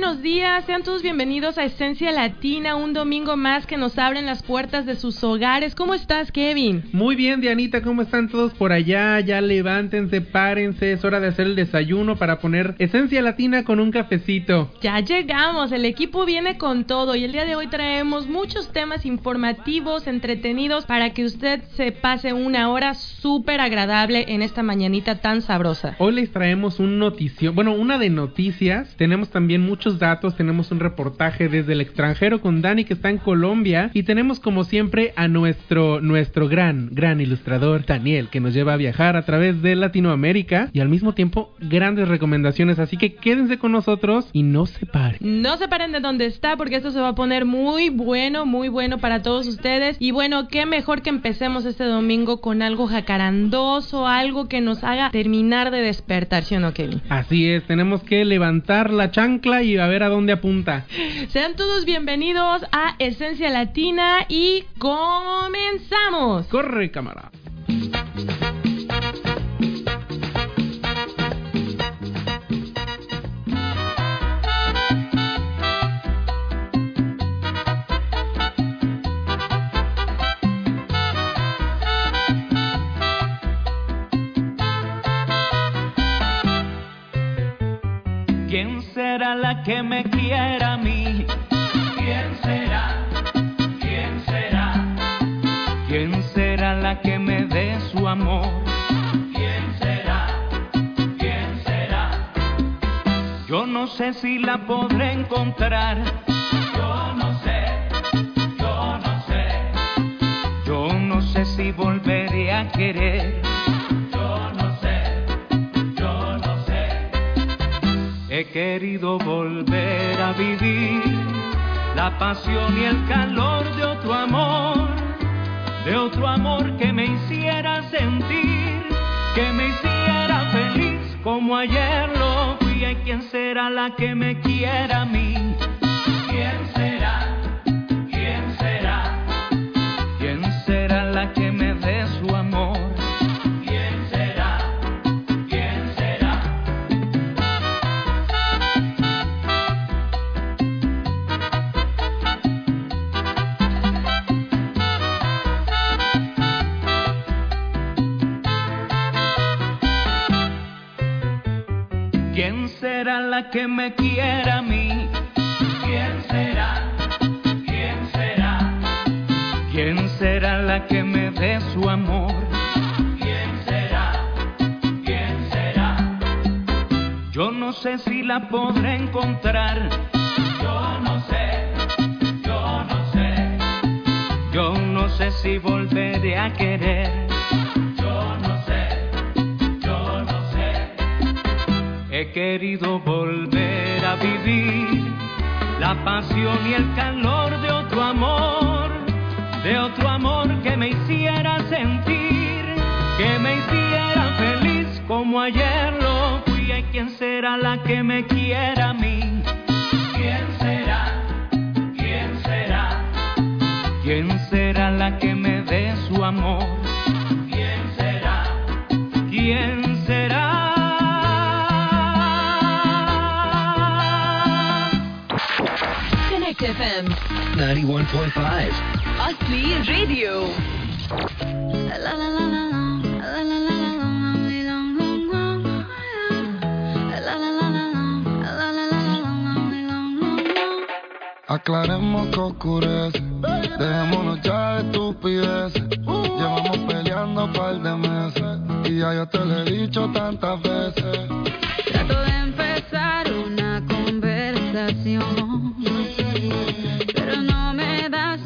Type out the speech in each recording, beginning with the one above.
buenos días. Sean todos bienvenidos a Esencia Latina, un domingo más que nos abren las puertas de sus hogares. ¿Cómo estás, Kevin? Muy bien, Dianita. ¿Cómo están todos por allá? Ya levántense, párense. Es hora de hacer el desayuno para poner Esencia Latina con un cafecito. Ya llegamos. El equipo viene con todo y el día de hoy traemos muchos temas informativos, entretenidos, para que usted se pase una hora súper agradable en esta mañanita tan sabrosa. Hoy les traemos un noticio, bueno, una de noticias. Tenemos también muchos datos, tenemos un reportaje desde el extranjero con Dani que está en Colombia y tenemos como siempre a nuestro nuestro gran gran ilustrador Daniel que nos lleva a viajar a través de Latinoamérica y al mismo tiempo grandes recomendaciones, así que quédense con nosotros y no se paren. No se paren de donde está porque esto se va a poner muy bueno, muy bueno para todos ustedes y bueno, qué mejor que empecemos este domingo con algo jacarandoso, algo que nos haga terminar de despertar, ¿sí o no, Kevin? Así es, tenemos que levantar la chancla y a ver a dónde apunta. Sean todos bienvenidos a Esencia Latina y comenzamos. Corre, cámara. La que me quiera a mí? ¿Quién será? ¿Quién será? ¿Quién será la que me dé su amor? ¿Quién será? ¿Quién será? Yo no sé si la podré encontrar. Pasión y el calor de otro amor, de otro amor que me hiciera sentir, que me hiciera feliz como ayer lo fui. ¿Y quién será la que me quiera sé si volveré a querer. Yo no sé. Yo no sé. He querido volver a vivir la pasión y el calor de otro amor, de otro amor que me hiciera sentir, que me hiciera feliz como ayer lo fui. ¿Y quién será la que me quiera a mí? amor. ¿Quién será? ¿Quién será? Connect FM 91.5 Asli Radio. La, la, la, la. Aclaremos que oscurece dejémonos ya de estupideces. Llevamos peleando un par de meses y ya yo te lo he dicho tantas veces. Trato de empezar una conversación, pero no me das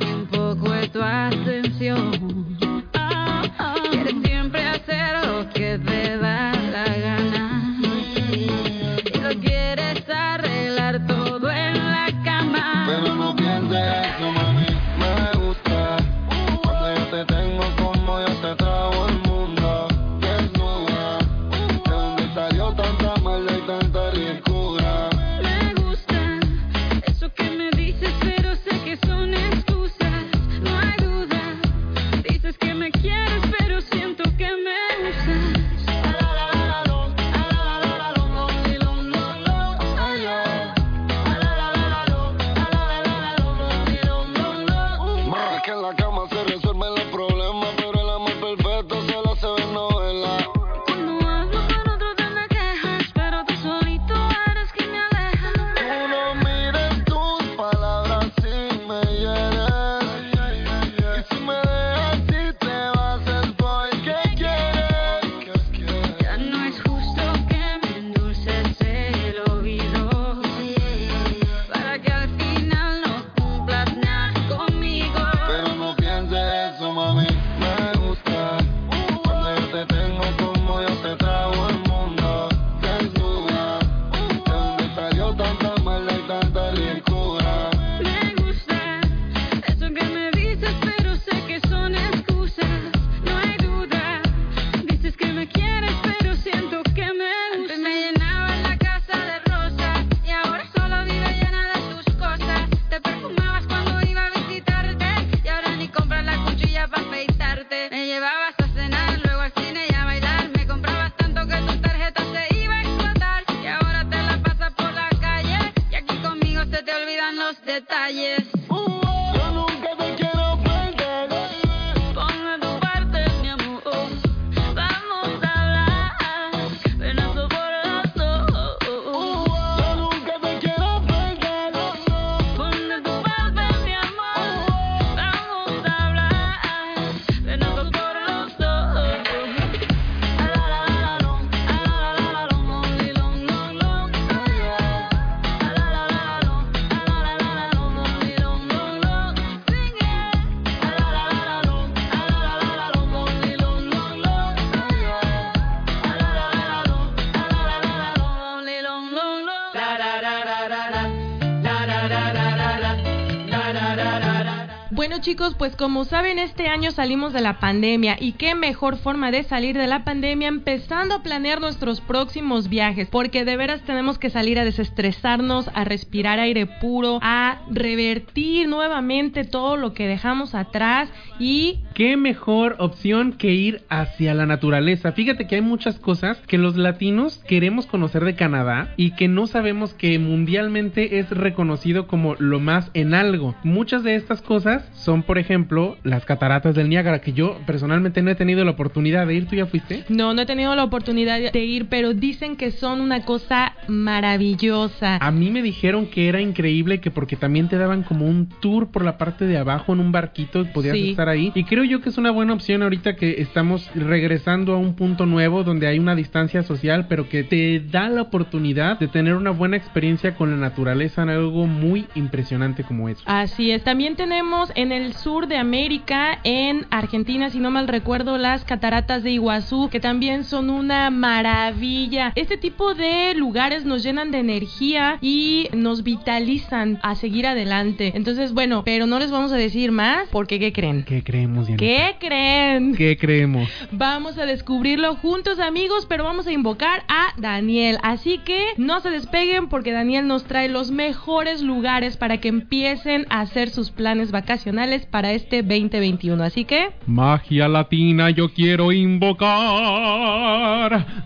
chicos, pues como saben, este año salimos de la pandemia y qué mejor forma de salir de la pandemia empezando a planear nuestros próximos viajes, porque de veras tenemos que salir a desestresarnos, a respirar aire puro, a revertir nuevamente todo lo que dejamos atrás y ¿Qué mejor opción que ir hacia la naturaleza? Fíjate que hay muchas cosas que los latinos queremos conocer de Canadá y que no sabemos que mundialmente es reconocido como lo más en algo. Muchas de estas cosas son, por ejemplo, las cataratas del Niágara, que yo personalmente no he tenido la oportunidad de ir. ¿Tú ya fuiste? no, no he tenido la oportunidad de ir, pero dicen que son una cosa maravillosa. A mí me dijeron que era increíble que porque también te daban como un tour por la parte de abajo en un barquito y podías Sí. estar ahí. Y creo yo que es una buena opción ahorita que estamos regresando a un punto nuevo donde hay una distancia social, pero que te da la oportunidad de tener una buena experiencia con la naturaleza en algo muy impresionante como eso. Así es, también tenemos en el sur de América, en Argentina, si no mal recuerdo, las cataratas de Iguazú, que también son una maravilla. Este tipo de lugares nos llenan de energía y nos vitalizan a seguir adelante. Entonces, bueno, pero no les vamos a decir más, porque ¿qué creen? ¿Qué creemos, ¿Qué creen? ¿Qué creemos? Vamos a descubrirlo juntos amigos, pero vamos a invocar a Daniel. Así que no se despeguen porque Daniel nos trae los mejores lugares para que empiecen a hacer sus planes vacacionales para este 2021. Así que Magia latina yo quiero invocar.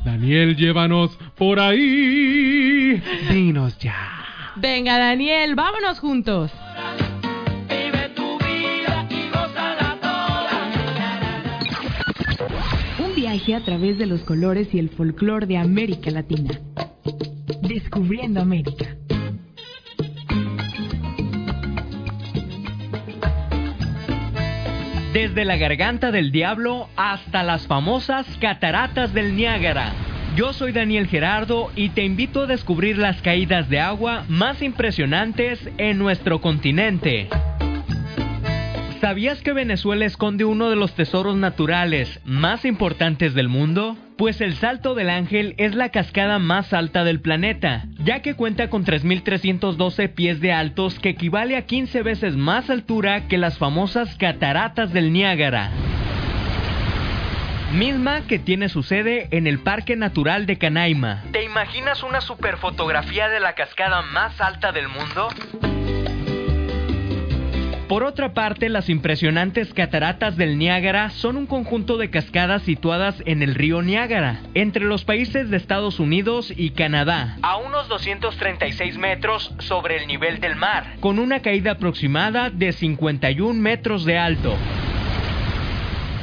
Daniel, llévanos por ahí. Dinos ya. venga Daniel, vámonos juntos. Viaje a través de los colores y el folclore de América Latina. Descubriendo América. Desde la garganta del diablo hasta las famosas cataratas del Niágara. Yo soy Daniel Gerardo y te invito a descubrir las caídas de agua más impresionantes en nuestro continente. ¿Sabías que Venezuela esconde uno de los tesoros naturales más importantes del mundo? Pues el Salto del Ángel es la cascada más alta del planeta, ya que cuenta con 3.312 pies de altos que equivale a 15 veces más altura que las famosas cataratas del Niágara. Misma que tiene su sede en el Parque Natural de Canaima. ¿Te imaginas una superfotografía de la cascada más alta del mundo? Por otra parte, las impresionantes cataratas del Niágara son un conjunto de cascadas situadas en el río Niágara, entre los países de Estados Unidos y Canadá, a unos 236 metros sobre el nivel del mar, con una caída aproximada de 51 metros de alto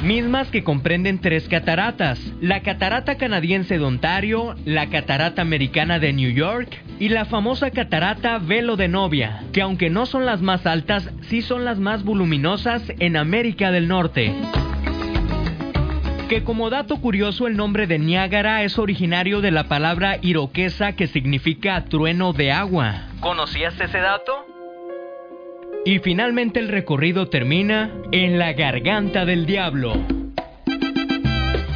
mismas que comprenden tres cataratas, la catarata canadiense de Ontario, la catarata americana de New York y la famosa catarata Velo de Novia, que aunque no son las más altas, sí son las más voluminosas en América del Norte. Que como dato curioso el nombre de Niágara es originario de la palabra iroquesa que significa trueno de agua. ¿Conocías ese dato? Y finalmente el recorrido termina en la garganta del diablo.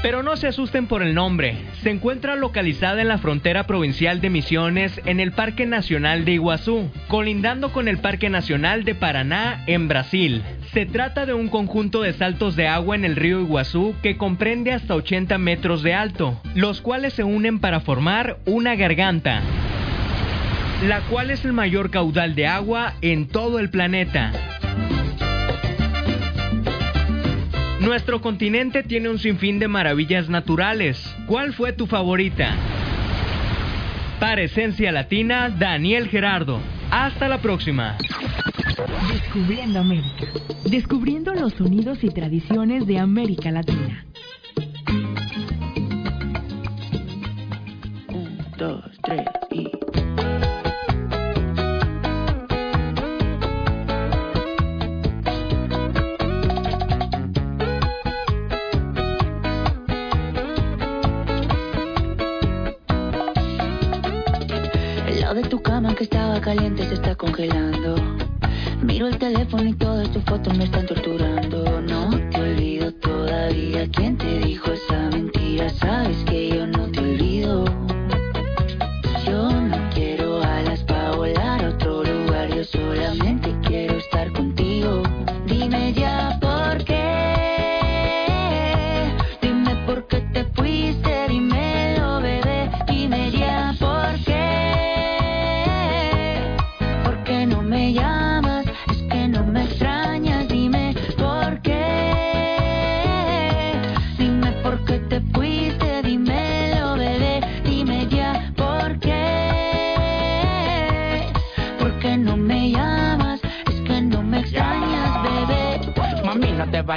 Pero no se asusten por el nombre. Se encuentra localizada en la frontera provincial de Misiones en el Parque Nacional de Iguazú, colindando con el Parque Nacional de Paraná en Brasil. Se trata de un conjunto de saltos de agua en el río Iguazú que comprende hasta 80 metros de alto, los cuales se unen para formar una garganta la cual es el mayor caudal de agua en todo el planeta. Nuestro continente tiene un sinfín de maravillas naturales. ¿Cuál fue tu favorita? Para Esencia Latina, Daniel Gerardo. Hasta la próxima. Descubriendo América. Descubriendo los sonidos y tradiciones de América Latina. Un, dos, tres y... que estaba caliente se está congelando. Miro el teléfono y todas tus fotos me están torturando. No te olvido todavía. ¿Quién te dijo esa mentira? Sabes que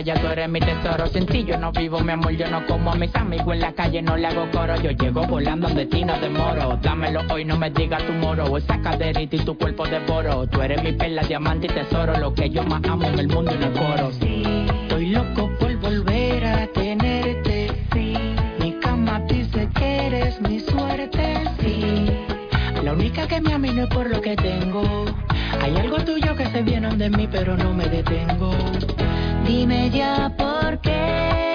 Vayas, tú eres mi tesoro. Sin yo no vivo, mi amor, yo no como a mis amigos en la calle, no le hago coro. Yo llego volando donde ti no demoro. Dámelo hoy, no me digas tu moro. Esa caderita y tu cuerpo devoro. Tú eres mi perla, diamante y tesoro. Lo que yo más amo en el mundo y no coro. Sí, estoy loco por volver a tenerte. Sí, mi cama dice que eres mi suerte. Sí, la única que me ama y no es por lo que tengo. Hay algo tuyo que se viene de mí, pero no me detengo. Dime ya por qué.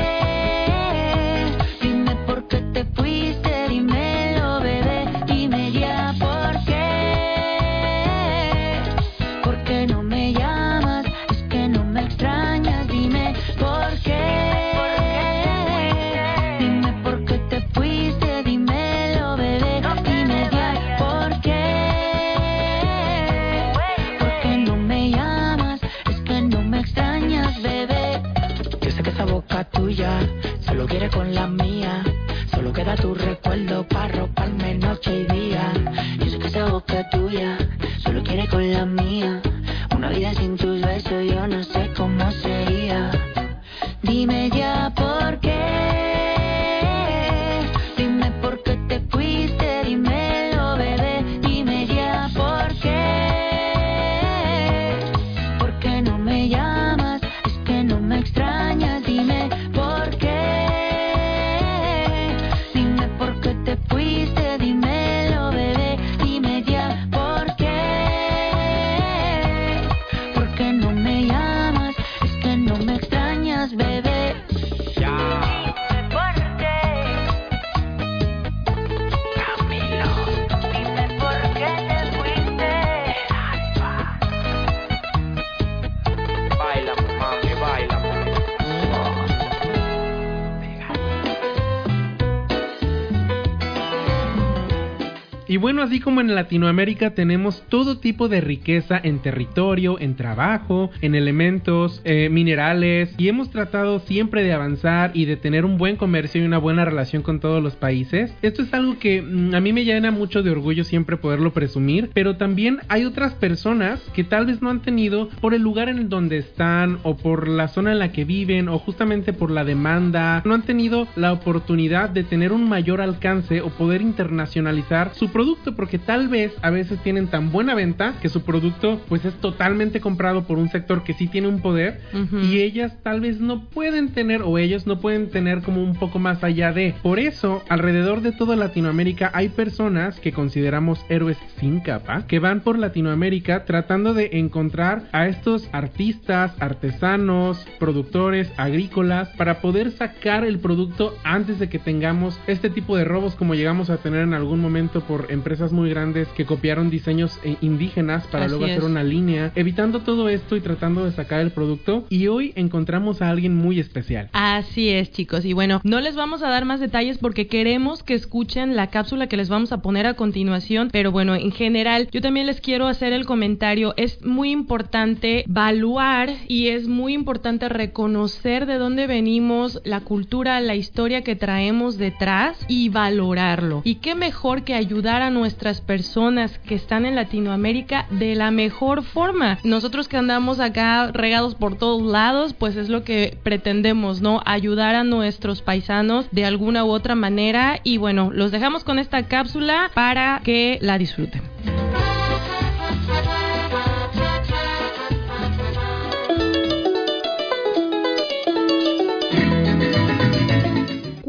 Y bueno, así como en Latinoamérica tenemos todo tipo de riqueza en territorio, en trabajo, en elementos, eh, minerales, y hemos tratado siempre de avanzar y de tener un buen comercio y una buena relación con todos los países. Esto es algo que mm, a mí me llena mucho de orgullo siempre poderlo presumir, pero también hay otras personas que tal vez no han tenido por el lugar en donde están o por la zona en la que viven o justamente por la demanda, no han tenido la oportunidad de tener un mayor alcance o poder internacionalizar su producto porque tal vez a veces tienen tan buena venta que su producto pues es totalmente comprado por un sector que sí tiene un poder Ujú. y ellas tal vez no pueden tener o ellos no pueden tener como un poco más allá de. Por eso, alrededor de toda Latinoamérica hay personas que consideramos héroes sin capa que van por Latinoamérica tratando de encontrar a estos artistas, artesanos, productores, agrícolas para poder sacar el producto antes de que tengamos este tipo de robos como llegamos a tener en algún momento por empresas muy grandes que copiaron diseños eh, indígenas para Así luego hacer es. una línea, evitando todo esto y tratando de sacar el producto. Y hoy encontramos a alguien muy especial. Así es, chicos. Y bueno, no les vamos a dar más detalles porque queremos que escuchen la cápsula que les vamos a poner a continuación. Pero bueno, en general, yo también les quiero hacer el comentario. Es muy importante evaluar y es muy importante reconocer de dónde venimos, la cultura, la historia que traemos detrás y valorarlo. Y qué mejor que ayudar ayudar nuestras personas que están en Latinoamérica de la mejor forma. Nosotros que andamos acá regados por todos lados, pues es lo que pretendemos, ¿no? Ayudar a nuestros paisanos de alguna u otra manera y bueno, los dejamos con esta cápsula para que la disfruten.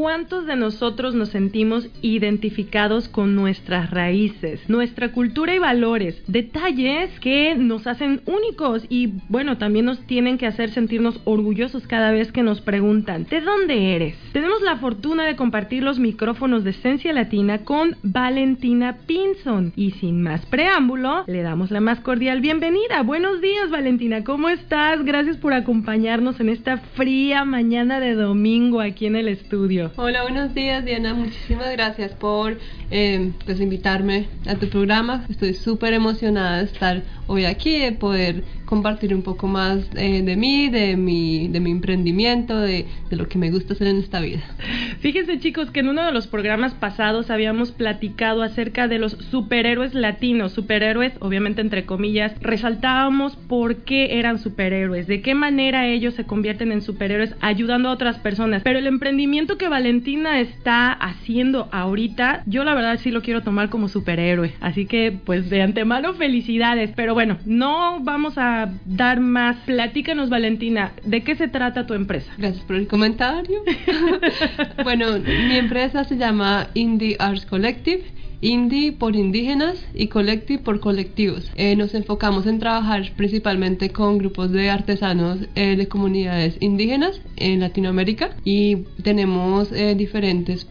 ¿Cuántos de nosotros nos sentimos identificados con nuestras raíces, nuestra cultura y valores? Detalles que nos hacen únicos y bueno, también nos tienen que hacer sentirnos orgullosos cada vez que nos preguntan, ¿de dónde eres? Tenemos la fortuna de compartir los micrófonos de Esencia Latina con Valentina Pinson y sin más preámbulo, le damos la más cordial bienvenida. Buenos días Valentina, ¿cómo estás? Gracias por acompañarnos en esta fría mañana de domingo aquí en el estudio. Hola, buenos días Diana, muchísimas gracias por eh, pues invitarme a tu programa. Estoy súper emocionada de estar hoy aquí, de poder compartir un poco más eh, de mí, de mi, de mi emprendimiento, de, de lo que me gusta hacer en esta vida. Fíjense chicos que en uno de los programas pasados habíamos platicado acerca de los superhéroes latinos, superhéroes obviamente entre comillas, resaltábamos por qué eran superhéroes, de qué manera ellos se convierten en superhéroes ayudando a otras personas, pero el emprendimiento que Valentina está haciendo ahorita, yo la verdad sí lo quiero tomar como superhéroe, así que pues de antemano felicidades, pero bueno, no vamos a dar más. Platícanos, Valentina, ¿de qué se trata tu empresa? Gracias por el comentario. bueno, mi empresa se llama Indie Arts Collective. Indie por indígenas y Collective por colectivos. Eh, nos enfocamos en trabajar principalmente con grupos de artesanos eh, de comunidades indígenas en Latinoamérica y tenemos eh, diferentes,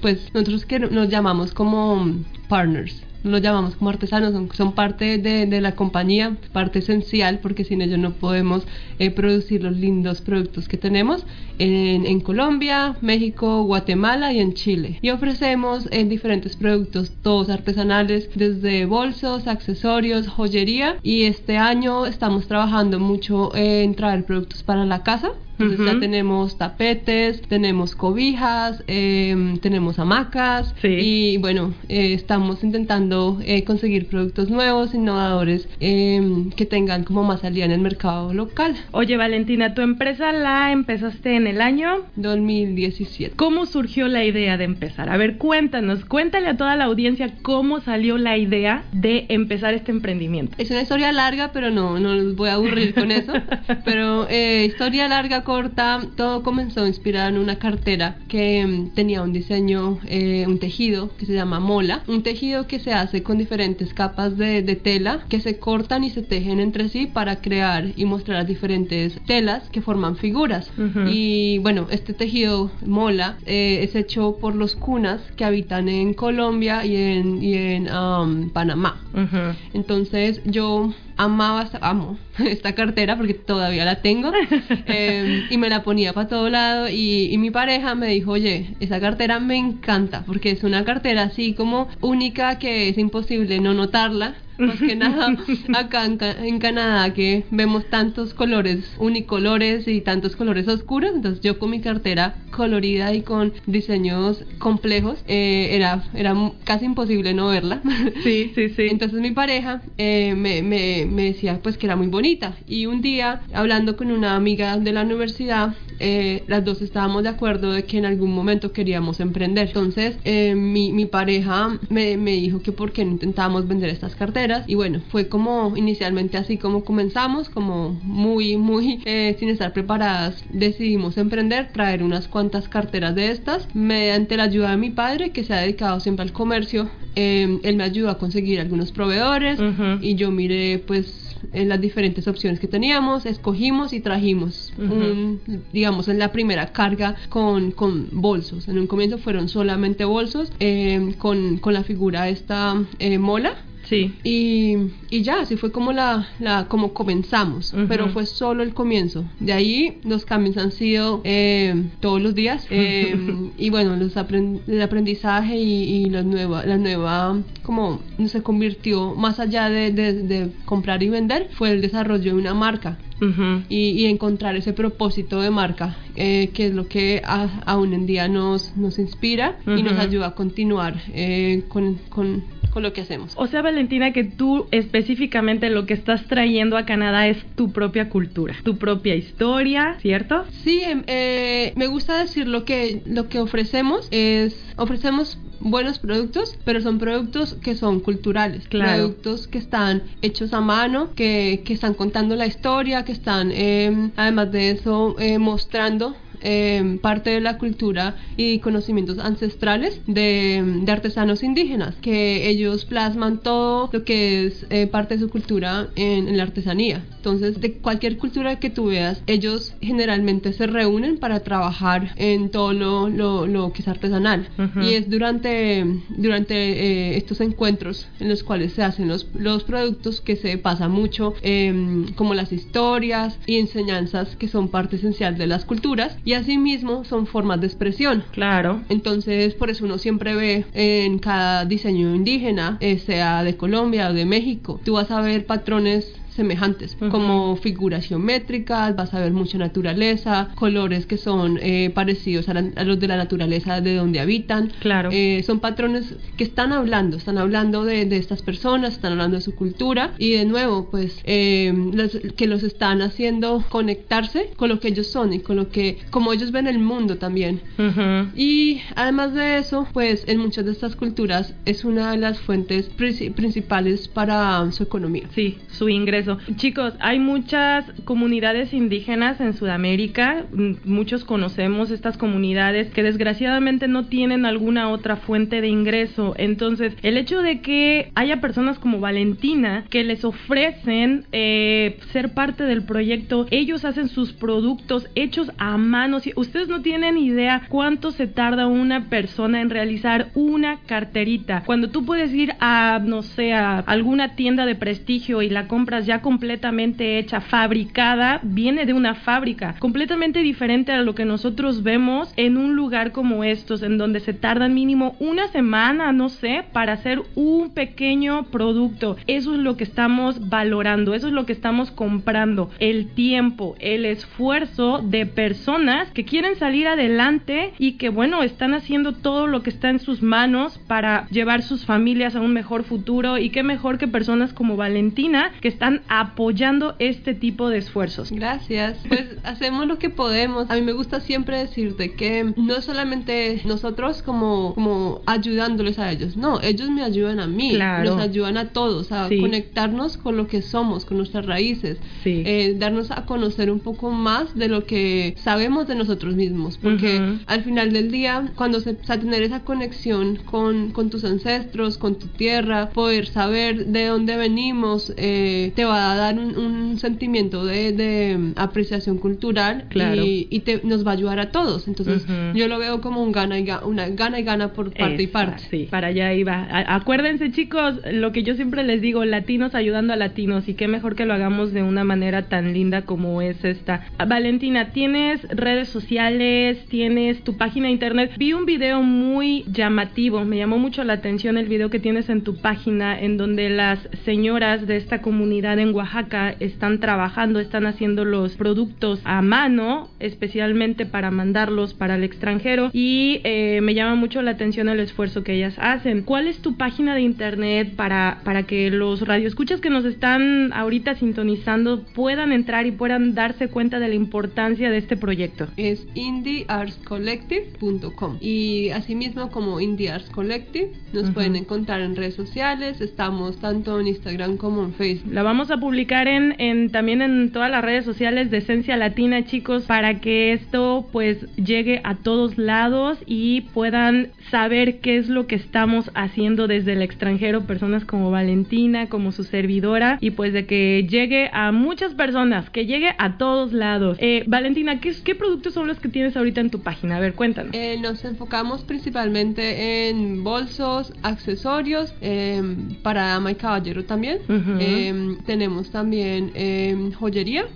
pues nosotros que nos llamamos como partners los llamamos como artesanos, son, son parte de, la compañía, parte esencial, porque sin ellos no podemos eh, producir los lindos productos que tenemos en, en, Colombia, México, Guatemala y en Chile. Y ofrecemos en diferentes productos, todos artesanales, desde bolsos, accesorios, joyería. Y este año estamos trabajando mucho en traer productos para la casa. Entonces ya tenemos tapetes, tenemos cobijas, eh, tenemos hamacas Sí. y bueno, eh, estamos intentando eh, conseguir productos nuevos, innovadores, eh, que tengan como más salida en el mercado local. Oye, Valentina, tu empresa la empezaste en el año 2017. ¿Cómo surgió la idea de empezar? A ver, cuéntanos, cuéntale a toda la audiencia cómo salió la idea de empezar este emprendimiento. Es una historia larga, pero no, no los voy a aburrir con eso. Pero eh, historia larga, corta, todo comenzó inspirado en una cartera que mm, tenía un diseño, eh, un tejido que se llama mola. Un tejido que se hace con diferentes capas de, de tela que se cortan y se tejen entre sí para crear y mostrar diferentes telas que forman figuras. Ujú. Y bueno, este tejido mola eh, es hecho por los cunas que habitan en Colombia y en, y en um, Panamá. Ujú. Entonces yo amaba, amo esta cartera porque todavía la tengo eh, y me la ponía para todo lado y, y mi pareja me dijo, oye, esa cartera me encanta porque es una cartera así como única que es imposible no notarla. Más que nada acá en, en Canadá que vemos tantos colores unicolores y tantos colores oscuros, entonces yo con mi cartera colorida y con diseños complejos eh, era, era casi imposible no verla. Sí, sí, sí. Entonces mi pareja eh, me, me, me decía pues que era muy bonita y un día hablando con una amiga de la universidad eh, las dos estábamos de acuerdo de que en algún momento queríamos emprender. Entonces eh, mi, mi pareja me, me dijo que por qué no intentábamos vender estas carteras y bueno fue como inicialmente así como comenzamos como muy muy eh, sin estar preparadas decidimos emprender traer unas cuantas carteras de estas mediante la ayuda de mi padre que se ha dedicado siempre al comercio eh, él me ayudó a conseguir algunos proveedores Ujú. y yo miré pues en las diferentes opciones que teníamos, escogimos y trajimos, Ujú. un, digamos, en la primera carga con, con bolsos. En un comienzo fueron solamente bolsos eh, con, con la figura esta eh, mola. Sí. Y, y ya, así fue como la, la como comenzamos, Ujú. pero fue solo el comienzo. De ahí los cambios han sido eh, todos los días eh, y bueno, los apren- el aprendizaje y, y la nueva, la nueva como se convirtió más allá de, de- de comprar y vender, fue el desarrollo de una marca Ujú. y, y encontrar ese propósito de marca, eh, que es lo que a- aún en día nos, nos inspira y nos ayuda a continuar eh, con, con, con lo que hacemos. O sea, Valentina, que tú específicamente lo que estás trayendo a Canadá es tu propia cultura, tu propia historia, ¿cierto? Sí, em, eh, me gusta decir lo que, lo que ofrecemos es, ofrecemos buenos productos, pero son productos que son culturales, Claro. productos que están hechos a mano, que, que están contando la historia, que están em, además de eso eh, mostrando em, parte de la cultura y conocimientos ancestrales de, de artesanos indígenas, que ellos plasman todo lo que es eh, parte de su cultura en, en la artesanía. Entonces, de cualquier cultura que tú veas, ellos generalmente se reúnen para trabajar en todo lo, lo, lo que es artesanal. Y es durante, durante eh, estos encuentros en los cuales se hacen los, los productos que se pasa mucho, em, como las historias y enseñanzas que son parte esencial de las culturas y asimismo son formas de expresión. Claro. Entonces, por eso uno siempre ve en cada diseño indígena, eh, sea de Colombia o de México, tú vas a ver patrones semejantes, Ujú. como figuras geométricas, vas a ver mucha naturaleza, colores que son eh, parecidos a, la- a los de la naturaleza de donde habitan. Claro. Eh, son patrones que están hablando, están hablando de, de estas personas, están hablando de su cultura y de nuevo, pues, eh, los- que los están haciendo conectarse con lo que ellos son y con lo que, como ellos ven el mundo también. Ujú. Y además de eso, pues en muchas de estas culturas es una de las fuentes princi- principales para su economía. Sí, su ingreso. Chicos, hay muchas comunidades indígenas en Sudamérica, mm, muchos conocemos estas comunidades que desgraciadamente no tienen alguna otra fuente de ingreso. Entonces, el hecho de que haya personas como Valentina que les ofrecen eh, ser parte del proyecto, ellos hacen sus productos hechos a mano. Ustedes no tienen idea cuánto se tarda una persona en realizar una carterita. Cuando tú puedes ir a, no sé, a alguna tienda de prestigio y la compras ya completamente hecha, fabricada, viene de una fábrica, completamente diferente a lo que nosotros vemos en un lugar como estos, en donde se tardan mínimo una semana, no sé, para hacer un pequeño producto. Eso es lo que estamos valorando, eso es lo que estamos comprando, el tiempo, el esfuerzo de personas que quieren salir adelante y que, bueno, están haciendo todo lo que está en sus manos para llevar sus familias a un mejor futuro y qué mejor que personas como Valentina que están apoyando este tipo de esfuerzos. Gracias. Pues hacemos lo que podemos. A mí me gusta siempre decirte que no es solamente nosotros como, como ayudándoles a ellos, no, ellos me ayudan a mí, Claro. nos ayudan a todos a Sí. conectarnos con lo que somos, con nuestras raíces, Sí. eh, darnos a conocer un poco más de lo que sabemos de nosotros mismos, porque Ujú. al final del día, cuando se, sea, tener esa conexión con, con tus ancestros, con tu tierra, poder saber de dónde venimos, eh, te va a dar un, un sentimiento de, de apreciación cultural Claro. y, y te, nos va a ayudar a todos. Entonces, yo lo veo como un gana y gana, una gana y gana por parte y parte. Sí, para allá iba. A- acuérdense, chicos, lo que yo siempre les digo, latinos ayudando a latinos, y qué mejor que lo hagamos de una manera tan linda como es esta. Valentina, ¿tienes redes sociales? ¿Tienes tu página de internet? Vi un video muy llamativo, me llamó mucho la atención el video que tienes en tu página, en donde las señoras de esta comunidad en Oaxaca están trabajando, están haciendo los productos a mano, especialmente para mandarlos para el extranjero, y eh, me llama mucho la atención el esfuerzo que ellas hacen. ¿Cuál es tu página de internet para, para que los radioescuchas que nos están ahorita sintonizando puedan entrar y puedan darse cuenta de la importancia de este proyecto? es indieartscollective.com y asimismo como Indie Arts Collective nos pueden encontrar en redes sociales estamos tanto en Instagram como en Facebook La vamos a publicar en, en también en todas las redes sociales de Esencia Latina, chicos, para que esto pues llegue a todos lados y puedan saber qué es lo que estamos haciendo desde el extranjero, personas como Valentina, como su servidora, y pues de que llegue a muchas personas, que llegue a todos lados. Eh, Valentina, ¿qué, ¿qué productos son los que tienes ahorita en tu página? A ver, cuéntanos. Eh, nos enfocamos principalmente en bolsos, accesorios, eh, para dama y caballero también. Eh, tenemos también eh, joyería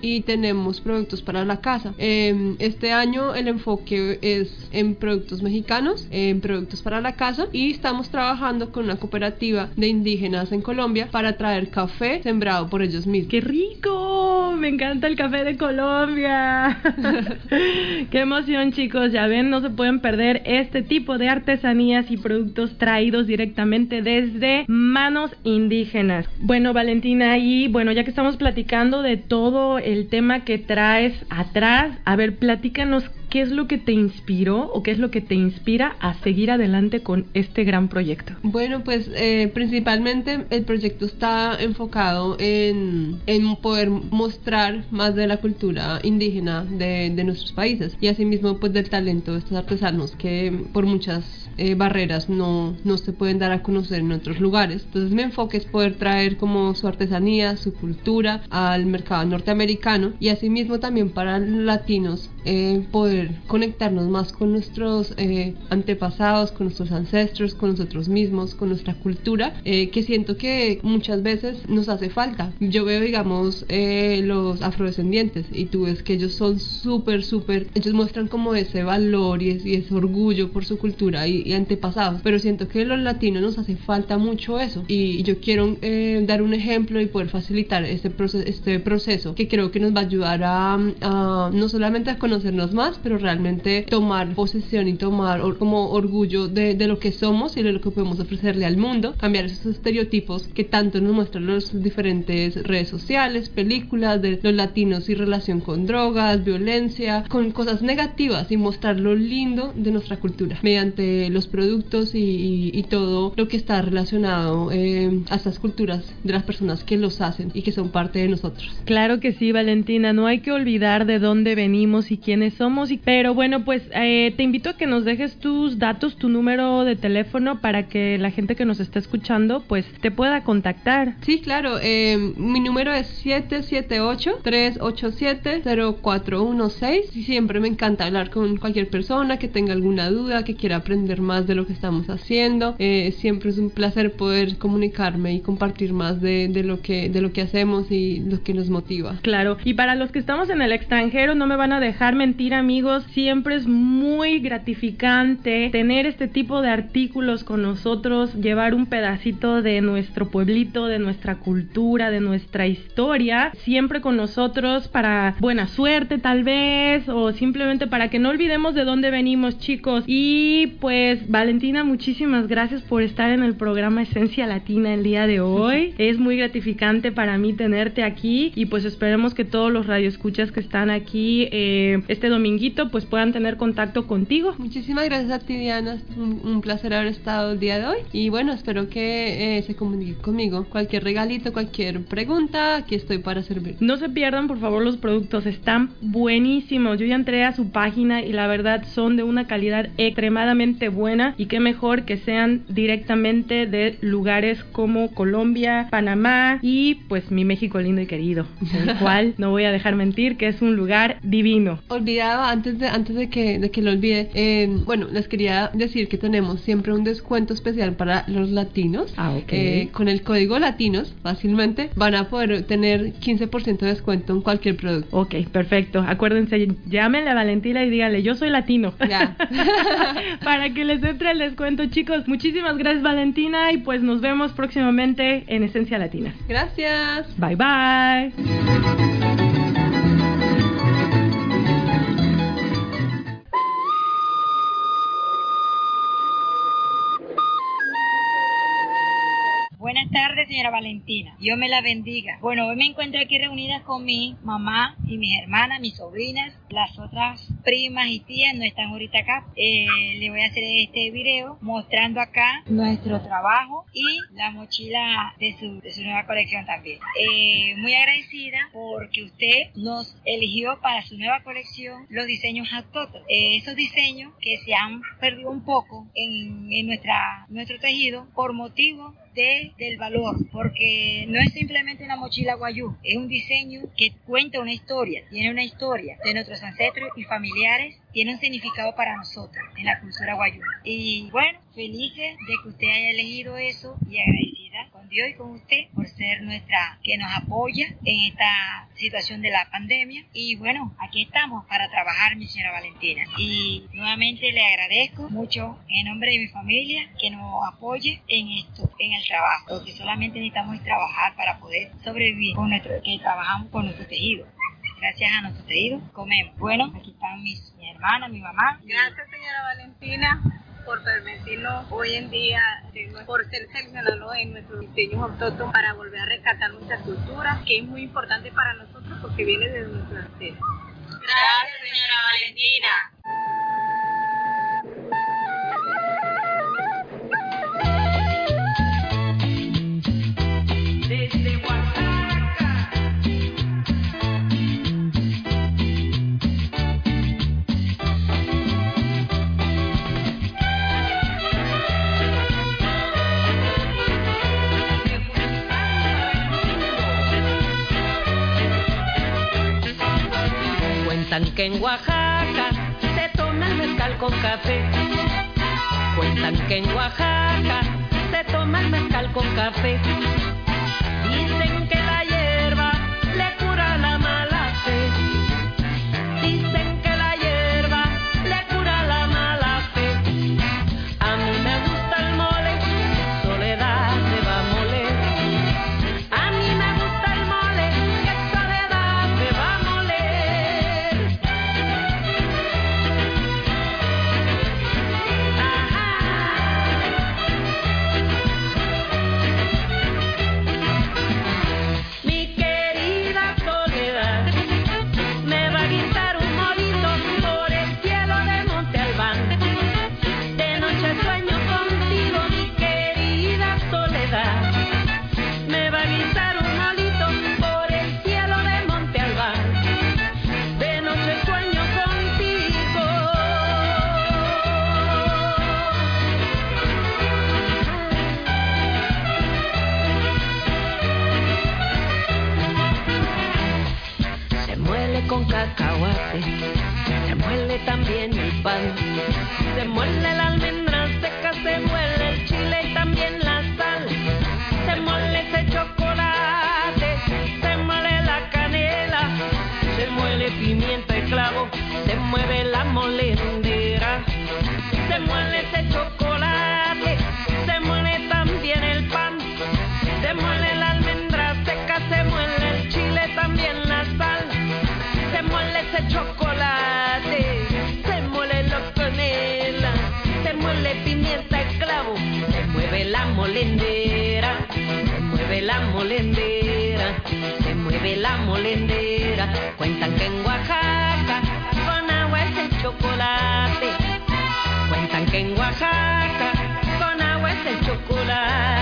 y tenemos productos para la casa. Eh, este año el enfoque es en productos mexicanos, en productos para la casa y estamos trabajando con una cooperativa de indígenas en Colombia para traer café sembrado por ellos mismos. ¡Qué rico! Me encanta el café de Colombia. Qué emoción, chicos. Ya ven, no se pueden perder este tipo de artesanías y productos traídos directamente desde manos indígenas. Bueno, Valentina, y bueno, ya que estamos platicando de todo el tema que traes atrás, a ver, platícanos qué es lo que te inspiró o qué es lo que te inspira a seguir adelante con este gran proyecto. Bueno, pues eh, principalmente el proyecto está enfocado en, en poder mostrar más de la cultura indígena de, de nuestros países y asimismo pues del talento de estos artesanos que por muchas eh, barreras no, no se pueden dar a conocer en otros lugares. Entonces mi enfoque es poder traer como su artesanía, su cultura al mercado norteamericano y asimismo también para latinos eh, poder conectarnos más con nuestros eh, antepasados, con nuestros ancestros, con nosotros mismos, con nuestra cultura, eh, que siento que muchas veces nos hace falta. Yo veo, digamos, los afrodescendientes y tú ves que ellos son súper, súper, ellos muestran como ese valor y, es- y ese orgullo por su cultura y, y antepasados, pero siento que los latinos nos hace falta mucho eso. Y yo quiero eh, dar un ejemplo y poder facilitar este proceso, este proceso que creo que nos va a ayudar a, a no solamente a conocernos más, pero realmente tomar posesión y tomar or- como orgullo de, de lo que somos y de lo que podemos ofrecerle al mundo, cambiar esos estereotipos que tanto nos muestran las diferentes redes sociales, películas de los latinos y relación con drogas, violencia, con cosas negativas y mostrar lo lindo de nuestra cultura. Mediante los productos y, y- y todo lo que está relacionado eh, a estas culturas de las personas que los hacen y que son parte de nosotros. Claro que sí, Valentina, no hay que olvidar de dónde venimos y quiénes somos. y- Pero bueno, pues eh, te invito a que nos dejes tus datos, tu número de teléfono para que la gente que nos está escuchando pues te pueda contactar. Sí, claro. eh, mi número es 778-387-0416. Y siempre me encanta hablar con cualquier persona que tenga alguna duda, que quiera aprender más de lo que estamos haciendo. Eh, siempre es un placer poder comunicarme y compartir más de, de lo que, de lo que hacemos y lo que nos motiva. Claro, y para los que estamos en el extranjero, no me van a dejar mentir amigos, siempre es muy gratificante tener este tipo de artículos con nosotros, llevar un pedacito de nuestro pueblito, de nuestra cultura, de nuestra historia, siempre con nosotros para buena suerte tal vez, o simplemente para que no olvidemos de dónde venimos chicos. Y pues Valentina, muchísimas gracias por estar en el programa Esencia Latina el día de hoy. Es muy gratificante para mí tenerte aquí y pues esperemos que todos los radioescuchas que están aquí eh, este dominguito pues puedan tener contacto contigo. Muchísimas gracias a ti, Diana. Un, un placer haber estado el día de hoy. Y bueno, espero que eh, se comunique conmigo. Cualquier regalito, cualquier pregunta, aquí estoy para servir. No se pierdan por favor los productos, están buenísimos. Yo ya entré a su página y la verdad son de una calidad extremadamente buena y qué mejor que sean directamente de lugares como Colombia, Panamá y pues mi México lindo y querido, el cual no voy a dejar mentir que es un lugar divino. Olvidaba antes de antes de que de que lo olvide, eh, bueno, les quería decir que tenemos siempre un descuento especial para los latinos. Ah, ok. Eh, con el código latinos, fácilmente van a poder tener 15% de descuento en cualquier producto. Ok, perfecto. Acuérdense, llámenle a Valentina y díganle, yo soy latino. Ya. Para que les entre el descuento, chicos. Muchísimas gracias, Valentina. Y pues nos vemos próximamente en Esencia Latina. Gracias. Bye, bye. Tardes, señora Valentina. Dios me la bendiga. Bueno, hoy me encuentro aquí reunida con mi mamá y mis hermanas, mis sobrinas. Las otras primas y tías no están ahorita acá. Eh, le voy a hacer este video mostrando acá nuestro trabajo y la mochila de su, de su nueva colección también. Eh, muy agradecida porque usted nos eligió para su nueva colección los diseños autóctonos. Eh, esos diseños que se han perdido un poco en, en nuestra, nuestro tejido por motivo de, del valor, porque no es simplemente una mochila guayú, es un diseño que cuenta una historia, tiene una historia de nuestros ancestros y familiares, tiene un significado para nosotros en la cultura guayú. Y bueno, felices de que usted haya elegido eso y agradecida con Dios y con usted por ser nuestra, que nos apoya en esta situación de la pandemia. Y bueno, aquí estamos para trabajar, mi señora Valentina. Y nuevamente le agradezco mucho en nombre de mi familia que nos apoye en esto, en el trabajo, porque solamente necesitamos trabajar para poder sobrevivir con nuestro, que trabajamos con nuestro tejido. Gracias a nuestro tejido comemos. Bueno, aquí están mis, mi hermana, mi mamá. Gracias, señora Valentina por permitirnos hoy en día, por ser seleccionados en nuestros diseños autóctonos para volver a rescatar nuestra cultura, que es muy importante para nosotros porque viene de nuestro ancestros. Gracias, señora Valentina. Cuentan que en Oaxaca se toma el mezcal con café. Cuentan que en Oaxaca se toma el mezcal con café. Cacahuate, se muele también el pan, se muele la almendra seca, se muele el chile y también la sal, se muele ese chocolate, se muele la canela, se muele pimienta y clavo, se mueve la molendera, se muele ese chocolate, chocolate, se muele la canela, se muele pimienta y clavo, se mueve la molendera, se mueve la molendera, se mueve la molendera. Cuentan que en Oaxaca con agua es el chocolate. Cuentan que en Oaxaca con agua es el chocolate.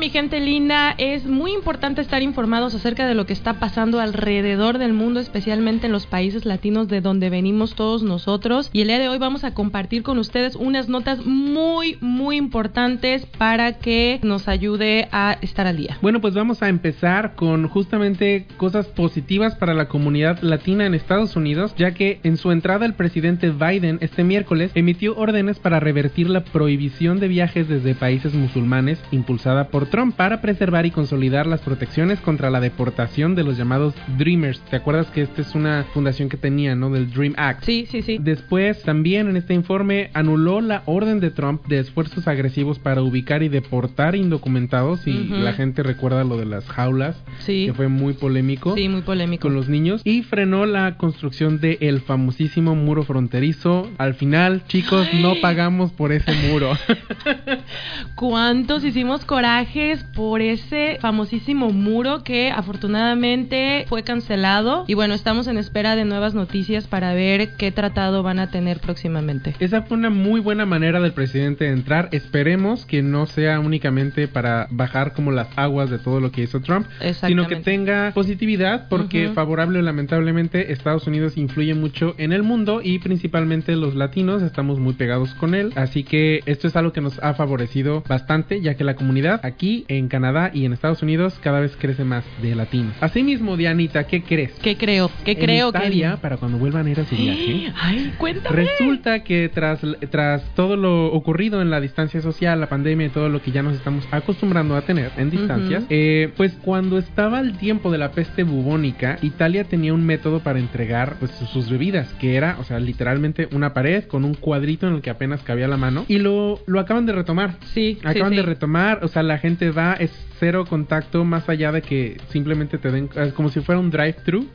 Mi gente linda, es importante estar informados acerca de lo que está pasando alrededor del mundo, especialmente en los países latinos de donde venimos todos nosotros. Y el día de hoy vamos a compartir con ustedes unas notas muy, muy importantes para que nos ayude a estar al día. Bueno, pues vamos a empezar con justamente cosas positivas para la comunidad latina en Estados Unidos, ya que en su entrada el presidente Biden este miércoles emitió órdenes para revertir la prohibición de viajes desde países musulmanes impulsada por Trump para preservar y consolidar las protecciones contra la deportación de los llamados Dreamers. ¿Te acuerdas que esta es una fundación que tenía, ¿no? Del Dream Act. Sí, sí, sí. Después, también en este informe, anuló la orden de Trump de esfuerzos agresivos para ubicar y deportar indocumentados. Y Ujú. la gente recuerda lo de las jaulas, Sí. que fue muy polémico. Sí, muy polémico. Con los niños. Y frenó la construcción del el famosísimo muro fronterizo. Al final, chicos, no pagamos por ese muro. ¿Cuántos hicimos corajes por ese famosísimo muro que afortunadamente fue cancelado? Y bueno, estamos en espera de nuevas noticias para ver qué tratado van a tener próximamente. Esa fue una muy buena manera del presidente de entrar. Esperemos que no sea únicamente para bajar como las aguas de todo lo que hizo Trump, sino que tenga positividad porque favorable o lamentablemente Estados Unidos influye mucho en el mundo y principalmente los latinos estamos muy pegados con él. Así que esto es algo que nos ha favorecido bastante ya que la comunidad aquí en Canadá y en Estados Unidos cada vez crece más de latinos. Asimismo, Dianita, ¿qué crees? ¿Qué creo? ¿Qué En creo, Italia, Kevin? para cuando vuelvan a ir a su viaje. Ay, cuéntame. Resulta que tras, tras todo lo ocurrido en la distancia social, la pandemia y todo lo que ya nos estamos acostumbrando a tener en distancias, Ujú. eh, pues cuando estaba el tiempo de la peste bubónica, Italia tenía un método para entregar pues, sus bebidas, que era, o sea, literalmente una pared con un cuadrito en el que apenas cabía la mano, y lo, lo acaban de retomar. Sí, Acaban sí, de sí. retomar, o sea, la gente va, es cero contacto más allá de que simplemente te den, como si fuera un drive-thru.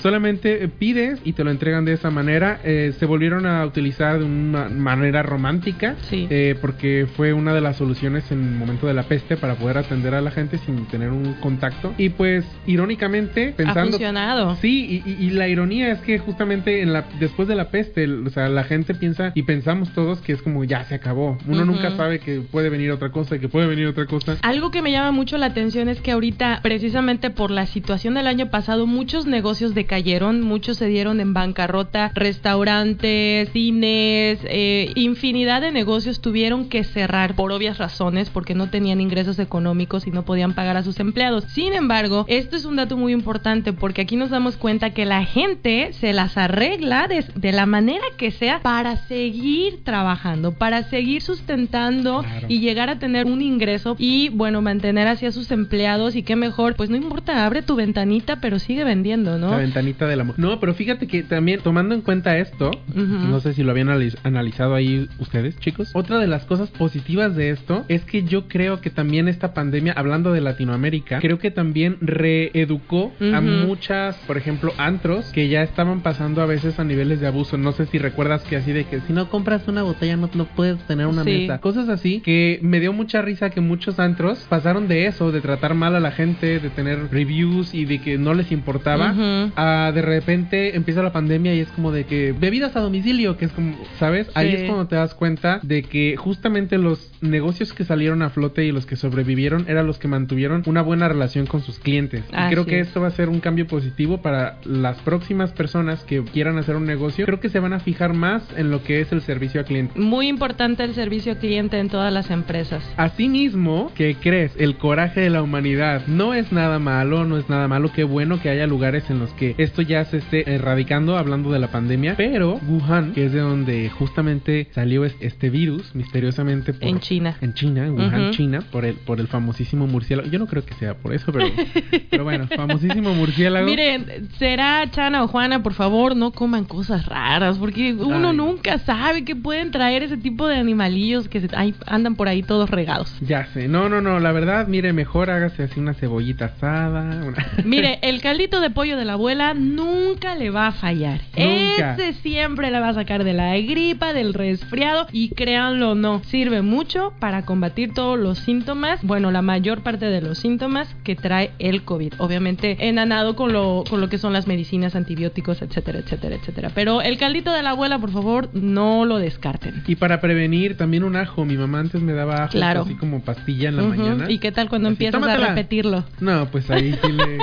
Solamente eh, pides y te lo entregan de esa manera. Eh, se volvieron a utilizar de una manera romántica. Sí. eh, porque fue una de las soluciones en el momento de la peste para poder atender a la gente sin tener un contacto. Y pues, irónicamente, Ha pensando. funcionado. Sí, y, y- y la ironía es que justamente en la, después de la peste, el- o sea, la gente piensa y pensamos todos que es como ya se acabó. Uno Ujú. nunca sabe que puede venir otra cosa y que puede venir otra cosa. Algo que me llama mucho la atención es que ahorita, precisamente por la situación del año pasado, muchos negocios decayeron, muchos se dieron en bancarrota, restaurantes, cines, eh, infinidad de negocios tuvieron que cerrar por obvias razones, porque no tenían ingresos económicos y no podían pagar a sus empleados. Sin embargo, esto es un dato muy importante porque aquí nos damos cuenta que la gente se las arregla de, de la manera que sea para seguir trabajando, para seguir sustentando Claro. y llegar a tener un ingreso y bueno, mantener así a sus empleados y qué mejor, pues no importa, abre tu ventanita, pero sigue vendiendo, ¿no? La ventanita del amor. No, pero fíjate que también, tomando en cuenta esto, no sé si lo habían analiz- analizado ahí ustedes, chicos. Otra de las cosas positivas de esto es que yo creo que también esta pandemia, hablando de Latinoamérica, creo que también reeducó a muchas, por ejemplo, antros que ya estaban pasando a veces a niveles de abuso. No sé si recuerdas que así de que si no compras una botella no, no puedes tener una Sí. mesa. Cosas así que me dio mucha risa que muchos antros pasaron de eso, de tratar mal a la gente, de tener reviews y de que no les importaba Ujú. a de repente empieza la pandemia y es como de que bebidas a domicilio, que es como, ¿sabes? Ahí Sí. es cuando te das cuenta de que justamente los negocios que salieron a flote y los que sobrevivieron eran los que mantuvieron una buena relación con sus clientes. Y Así creo que es. esto va a ser un cambio positivo para las próximas personas que quieran hacer un negocio. Creo que se van a fijar más en lo que es el servicio a cliente. Muy importante el servicio al cliente en todas las empresas. Asimismo, que crees? El coraje de la humanidad no es nada malo, no es nada malo. Qué bueno que haya lugares en los que esto ya se esté erradicando, hablando de la pandemia. Pero Wuhan, que es de donde justamente salió es- este virus, misteriosamente por- En China. En China, en Wuhan. China, por el, por el famosísimo murciélago. Yo no creo que sea por eso, pero, pero bueno, famosísimo murciélago. Miren, será Chana o Juana, por favor, no coman cosas raras, porque uno Ay. nunca sabe que pueden traer ese tipo de animalillos que se, ay, andan por ahí todos regados. Ya sé, no, no, no, la verdad, mire, mejor hágase así una cebollita asada. una- Mire, el caldito de pollo de la abuela nunca le va a fallar. Nunca. Ese siempre la va a sacar de la gripa, del resfriado y créanlo o no, sirve mucho para combatir todos los síntomas, bueno, la mayor parte de los síntomas que trae el COVID. Obviamente enanado con lo, con lo que son las medicinas, antibióticos, etcétera, etcétera, etcétera. Pero el caldito de la abuela, por favor, no lo descarten. Y para prevenir también un ajo, mi mamá antes me daba ajo Claro. así como pastilla en la mañana. ¿Y qué tal cuando Así, empiezas repetirlo? No, pues ahí sí le...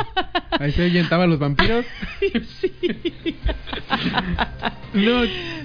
Ahí se ahuyentaba a los vampiros. No.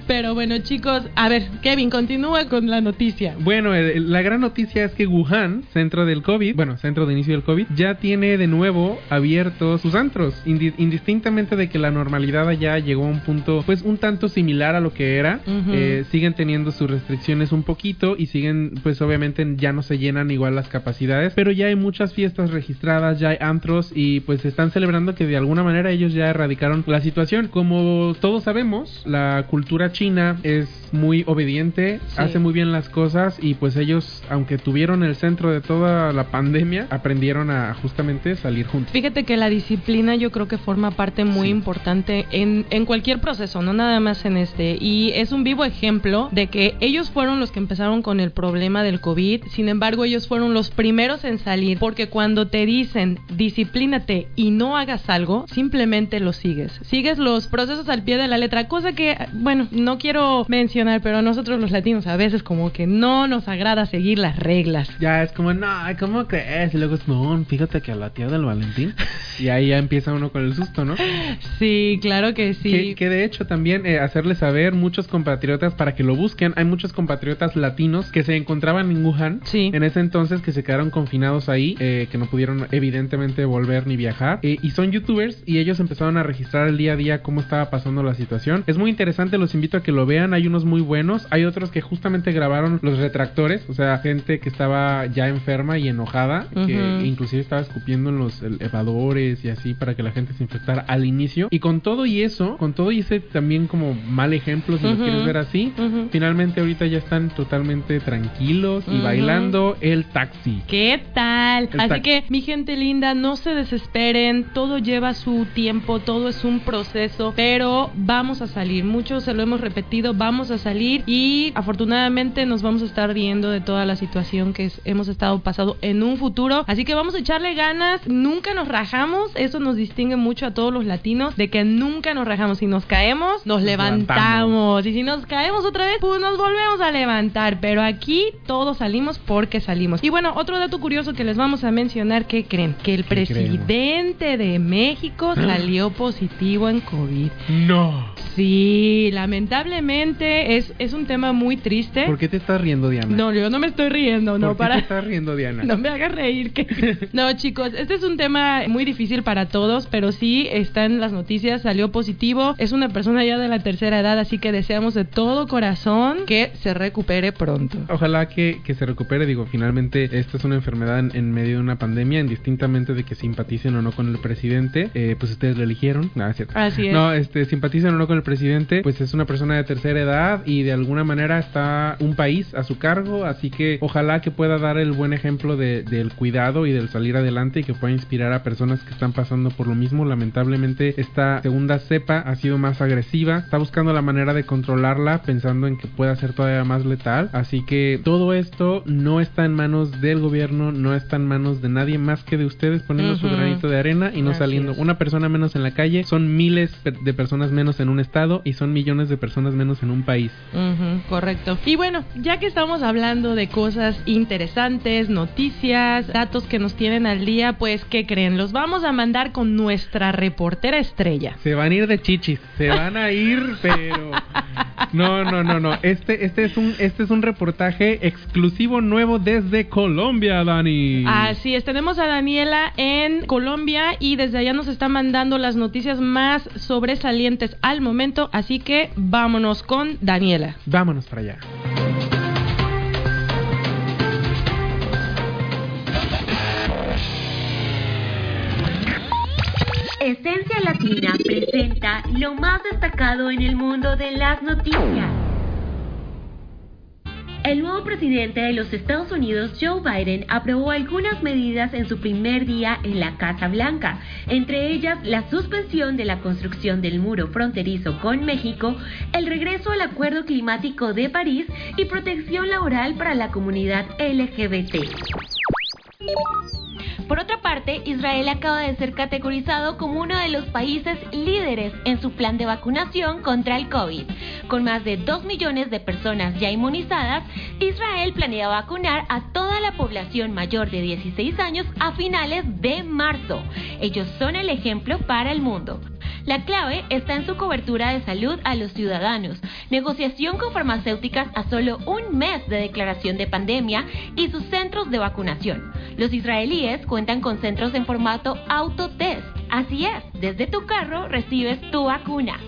Pero bueno, chicos, a ver, Kevin, continúa con la noticia. Bueno, eh, la gran noticia es que Wuhan, centro del COVID, bueno, centro de inicio del COVID, ya tiene de nuevo abiertos sus antros, indi- indistintamente de que la normalidad allá llegó a un punto, pues un tanto similar a lo que era. Eh, siguen teniendo sus restricciones un poquito y siguen, pues obviamente ya no se llenan igual las capacidades, pero ya hay muchas fiestas registradas, ya hay antros y pues están celebrando que de alguna manera ellos ya erradicaron la situación. Como todos sabemos, la cultura china es muy obediente, Sí. hace muy bien las cosas y pues ellos, aunque tuvieron el centro de toda la pandemia, aprendieron a justamente salir juntos. Fíjate que la disciplina yo creo que forma parte muy importante en, en cualquier proceso, no nada más en este. Y es un vivo ejemplo de que ellos fueron los que empezaron con el problema del COVID, sin embargo ellos fueron los primeros en salir, porque cuando te dicen disciplínate y no hagas algo, simplemente lo sigues. Sigues los procesos al pie de la letra, cosa que, bueno, no quiero mencionar, pero nosotros los latinos a veces como que no nos agrada seguir las reglas. Ya es como, no, ¿cómo crees? Y luego es, no, fíjate que a la tía del Valentín. Y ahí ya empieza uno con el susto, ¿no? Sí, claro que sí. Que, que de hecho también eh, hacerle saber muchos compatriotas para que lo busquen. Hay muchos compatriotas latinos que se encontraban en Wuhan en ese entonces que se quedaron confinados ahí, eh, que no pudieron evidentemente volver ni viajar. Eh, y son youtubers y ellos empezaron a registrar el día a día cómo estaba pasando la situación. Es muy interesante, los invito a que lo vean. Hay unos muy buenos, hay otros que justamente grabaron los retractores, o sea, gente que estaba ya enferma y enojada, que inclusive estaba escupiendo en los elevadores y así para que la gente se infectara al inicio. Y con todo y eso, con todo y ese también como mal ejemplo, si lo quieres ver así, finalmente ahorita ya están totalmente tranquilos y bailando el taxi. ¿Qué tal? Así que, mi gente linda, no se desesperen, todo lleva su tiempo, todo es un proceso, pero vamos a salir. Muchos se lo hemos repetido, vamos a salir y afortunadamente nos vamos a estar riendo de toda la situación que hemos estado pasando en un futuro. Así que vamos a echarle ganas, nunca nos rajamos, eso nos distingue mucho a todos los latinos, de que nunca nos rajamos. Si nos caemos, nos levantamos. Y si nos caemos otra vez, pues nos volvemos a levantar. Pero aquí todos salimos porque salimos. Y bueno, otro dato curioso que les vamos a mencionar, ¿qué creen? Que el presidente de México salió positivo en COVID. No. Sí, lamentablemente es, es un tema muy triste. ¿Por qué te estás riendo, Diana? No, yo no me estoy riendo, no, ¿Por qué para... te estás riendo, Diana? No me hagas reír. Que... No, chicos, este es un tema muy difícil para todos, pero sí está en las noticias, salió positivo. Es una persona ya de la tercera edad, así que deseamos de todo corazón que se recupere pronto. Ojalá que, que se recupere. Digo, finalmente, esta es una enfermedad en, en medio de una pandemia, indistintamente de que simpaticen o no con el presidente. eh, pues ustedes lo eligieron. Nada, es cierto. Así es. No, este, simpaticen o no con el presidente, pues es una persona de tercera edad y de alguna manera está un país a su cargo. Así que ojalá que pueda dar el buen ejemplo de- del cuidado y del salir adelante y que pueda inspirar a personas que están pasando por lo mismo. Lamentablemente, esta segunda cepa ha sido más agresiva. Está buscando la manera de controlarla, pensando en que pueda ser todavía más letal. Así que todo esto no está en manos del gobierno, no está en manos de nadie más que de ustedes poniendo su granito de arena y no Así saliendo. es. Una persona menos en la calle son miles de personas menos en un estado y son millones de personas menos en un país. Correcto. Y bueno, ya que estamos hablando de cosas interesantes, noticias, datos que nos tienen al día, pues ¿qué creen? Los vamos a mandar con nuestra reportera estrella. Se van a ir de chichis, se van a ir, pero no, no, no, no. Este, este es un, este es un reportaje exclusivo nuevo desde Colombia, Dani. Así es, tenemos a Daniela en Colombia y desde allá nos está mandando las noticias más sobresalientes al momento, así que vámonos con Daniela. Vámonos para allá. Esencia Latina presenta lo más destacado en el mundo de las noticias. El nuevo presidente de los Estados Unidos, Joe Biden, aprobó algunas medidas en su primer día en la Casa Blanca, entre ellas la suspensión de la construcción del muro fronterizo con México, el regreso al Acuerdo Climático de París y protección laboral para la comunidad LGBT. Por otra parte, Israel acaba de ser categorizado como uno de los países líderes en su plan de vacunación contra el COVID. Con más de 2 millones de personas ya inmunizadas, Israel planea vacunar a toda la población mayor de 16 años a finales de marzo. Ellos son el ejemplo para el mundo. La clave está en su cobertura de salud a los ciudadanos, negociación con farmacéuticas a solo un mes de declaración de pandemia y sus centros de vacunación. Los israelíes cuentan con centros en formato autotest. Así es, desde tu carro recibes tu vacuna.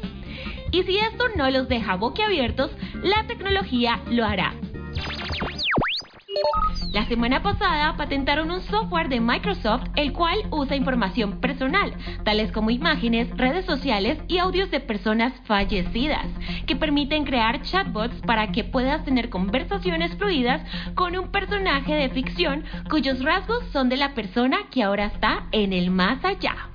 Y si esto no los deja boquiabiertos, la tecnología lo hará. La semana pasada patentaron un software de Microsoft el cual usa información personal, tales como imágenes, redes sociales y audios de personas fallecidas, que permiten crear chatbots para que puedas tener conversaciones fluidas con un personaje de ficción cuyos rasgos son de la persona que ahora está en el más allá.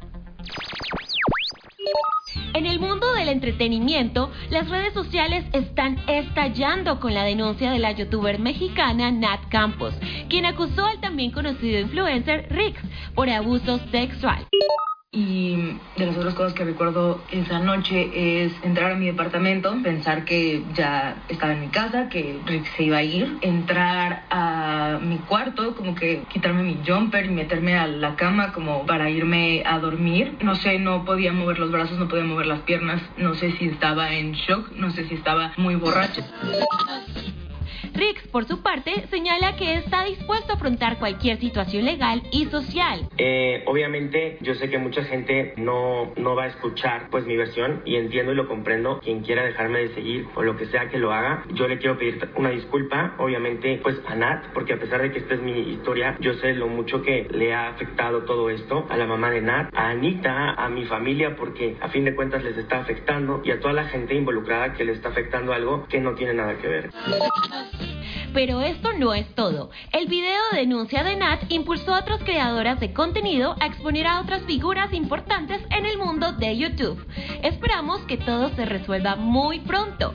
En el mundo del entretenimiento, las redes sociales están estallando con la denuncia de la youtuber mexicana Nat Campos, quien acusó al también conocido influencer Rix por abuso sexual. Y de las otras cosas que recuerdo esa noche es entrar a mi departamento, pensar que ya estaba en mi casa, que Rick se iba a ir, entrar a mi cuarto, como que quitarme mi jumper y meterme a la cama como para irme a dormir. No sé, no podía mover los brazos, no podía mover las piernas, no sé si estaba en shock, no sé si estaba muy borracha. Rix, por su parte, señala que está dispuesto a afrontar cualquier situación legal y social. Eh, obviamente, yo sé que mucha gente no, no va a escuchar pues mi versión y entiendo y lo comprendo. Quien quiera dejarme de seguir o lo que sea que lo haga, yo le quiero pedir una disculpa, obviamente, pues a Nat, porque a pesar de que esta es mi historia, yo sé lo mucho que le ha afectado todo esto a la mamá de Nat, a Anita, a mi familia, porque a fin de cuentas les está afectando y a toda la gente involucrada que le está afectando algo que no tiene nada que ver. Pero esto no es todo. El video de denuncia de Nat impulsó a otras creadoras de contenido a exponer a otras figuras importantes en el mundo de YouTube. Esperamos que todo se resuelva muy pronto.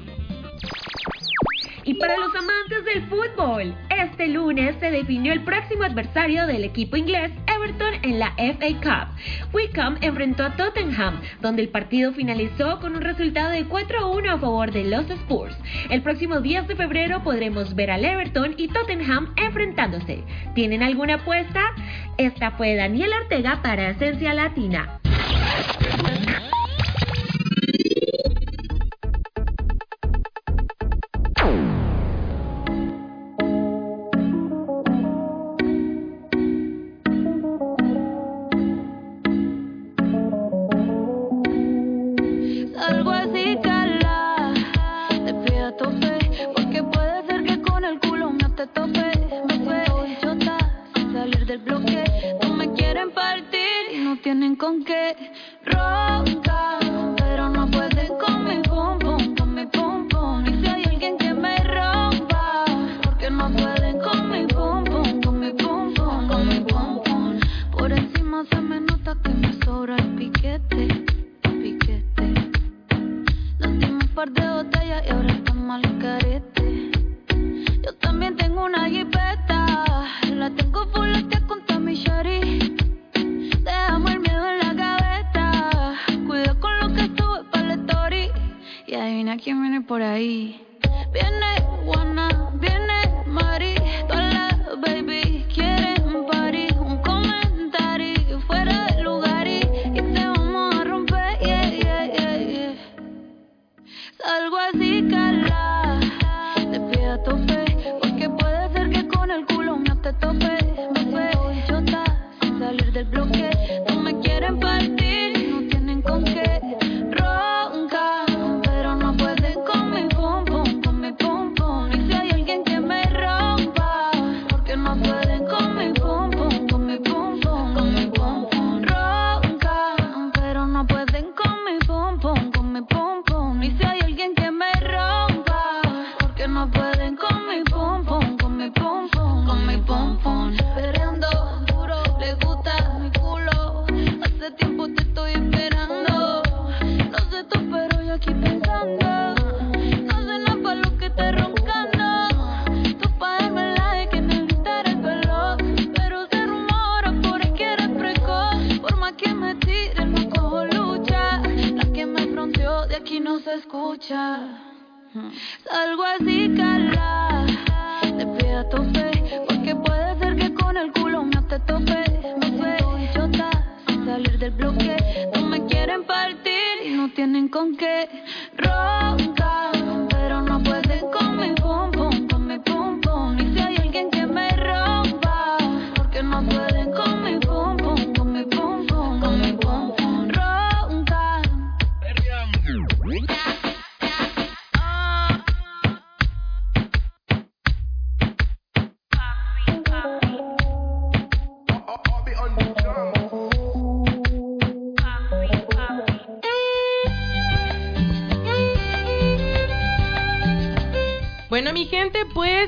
Y para los amantes del fútbol, este lunes se definió el próximo adversario del equipo inglés Everton en la FA Cup. Wickham enfrentó a Tottenham, donde el partido finalizó con un resultado de 4 a 1 a favor de los Spurs. El próximo 10 de febrero podremos ver al Everton y Tottenham enfrentándose. ¿Tienen alguna apuesta? Esta fue Daniela Ortega para Esencia Latina.